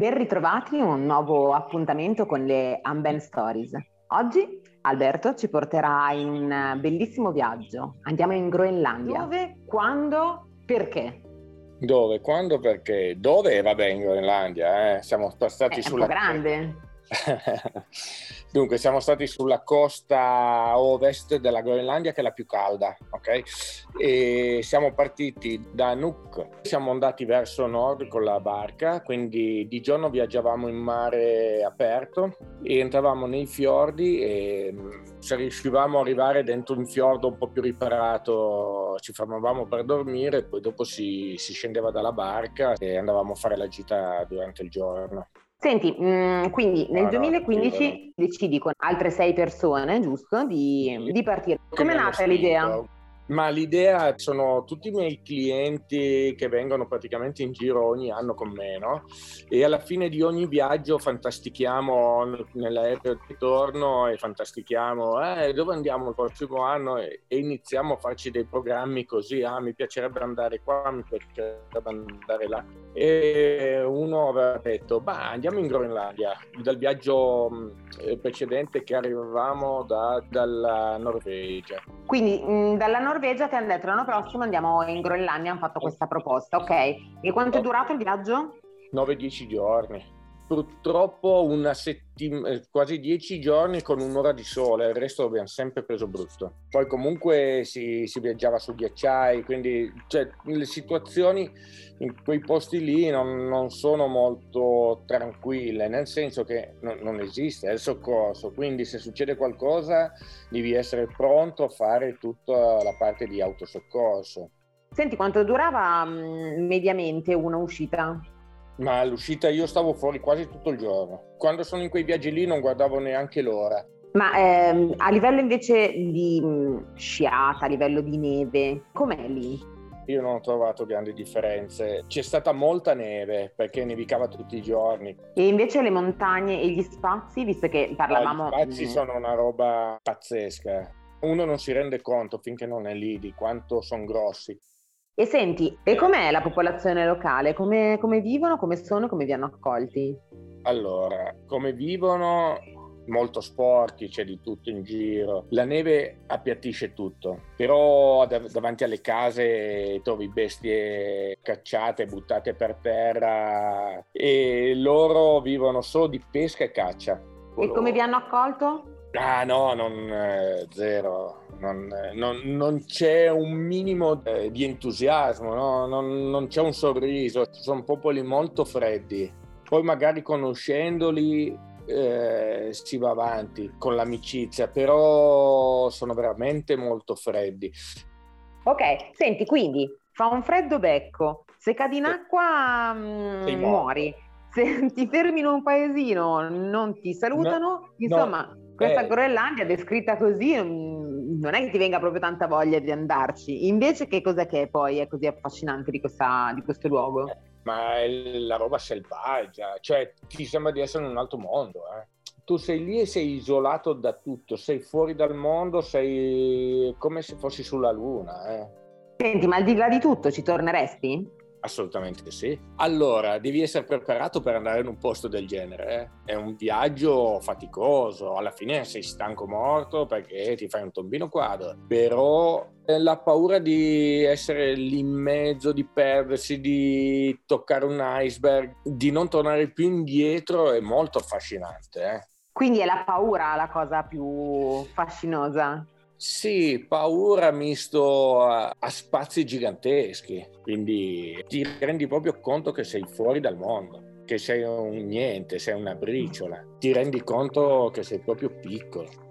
Ben ritrovati un nuovo appuntamento con le Unband Stories. Oggi Alberto ci porterà in un bellissimo viaggio. Andiamo in Groenlandia. Dove, quando, perché? Dove, quando, perché? Dove? Vabbè, in Groenlandia, eh? Siamo passati è sulla... È grande. Dunque, siamo stati sulla costa ovest della Groenlandia, che è la più calda, ok? E siamo partiti da Nuuk, siamo andati verso nord con la barca, quindi di giorno viaggiavamo in mare aperto e entravamo nei fiordi e mm, se riuscivamo ad arrivare dentro un fiordo un po' più riparato ci fermavamo per dormire, poi dopo si, si scendeva dalla barca e andavamo a fare la gita durante il giorno. Senti, mh, mm, quindi nel ah, 2015 no, decidi con altre sei persone, giusto, di, di partire. Come è nata l'idea? Ma l'idea sono tutti i miei clienti che vengono praticamente in giro ogni anno con me, no? E alla fine di ogni viaggio fantastichiamo nell'aereo di ritorno e fantastichiamo eh, dove andiamo il prossimo anno e, e, iniziamo a farci dei programmi così, ah mi piacerebbe andare qua, mi piacerebbe andare là. E uno aveva detto, bah andiamo in Groenlandia, dal viaggio precedente che arrivavamo da, dalla Norvegia. Quindi mh, dalla Norvegia ti hanno detto l'anno prossimo andiamo in Groenlandia, hanno fatto questa proposta, ok? E quanto è durato il viaggio? 9-10 giorni purtroppo una settimana, eh, quasi dieci giorni con un'ora di sole, il resto abbiamo sempre preso brutto. Poi comunque si, si viaggiava su ghiacciai, quindi cioè, le situazioni in quei posti lì non, non, sono molto tranquille, nel senso che non, non esiste, il soccorso, quindi se succede qualcosa devi essere pronto a fare tutta la parte di autosoccorso. Senti, quanto durava mh, mediamente una uscita? Ma all'uscita io stavo fuori quasi tutto il giorno. Quando sono in quei viaggi lì non guardavo neanche l'ora. Ma ehm, a livello invece di mh, sciata, a livello di neve, com'è lì? Io non ho trovato grandi differenze. C'è stata molta neve perché nevicava tutti i giorni. E invece le montagne e gli spazi, visto che parlavamo... No, gli spazi sono una roba pazzesca. Uno non si rende conto finché non è lì di quanto sono grossi. E senti, e com'è la popolazione locale? Come, come vivono, come sono, come vi hanno accolti? Allora, come vivono? Molto sporchi, c'è di tutto in giro. La neve appiattisce tutto, però dav- davanti alle case trovi bestie cacciate, buttate per terra e loro vivono solo di pesca e caccia. E come vi hanno accolto? Ah no, non, eh, zero, non, non, non, c'è un minimo eh, di entusiasmo, no? non, c'è un sorriso, sono popoli molto freddi. Poi magari conoscendoli eh, si va avanti con l'amicizia, però sono veramente molto freddi. Ok, senti, quindi fa un freddo becco, se cadi in acqua mh, mm, muori, se ti fermi in un paesino non ti salutano, no, insomma... No questa eh. Groenlandia descritta così non è che ti venga proprio tanta voglia di andarci. Invece che cos'è che poi è così affascinante di, questa, di questo luogo? Eh, ma è la roba selvaggia, cioè ti sembra di essere in un altro mondo. Eh. Tu sei lì e sei isolato da tutto, sei fuori dal mondo, sei come se fossi sulla luna. Eh. Senti, ma al di là di tutto ci torneresti? Assolutamente sì. Allora, devi essere preparato per andare in un posto del genere. Eh? È un viaggio faticoso, alla fine sei stanco morto perché ti fai un tombino quadro, però eh, la paura di essere lì in mezzo, di perdersi, di toccare un iceberg, di non tornare più indietro è molto affascinante. Eh? Quindi è la paura la cosa più fascinosa? Sì, paura misto a, a, spazi giganteschi, quindi ti rendi proprio conto che sei fuori dal mondo, che sei un niente, sei una briciola, ti rendi conto che sei proprio piccolo.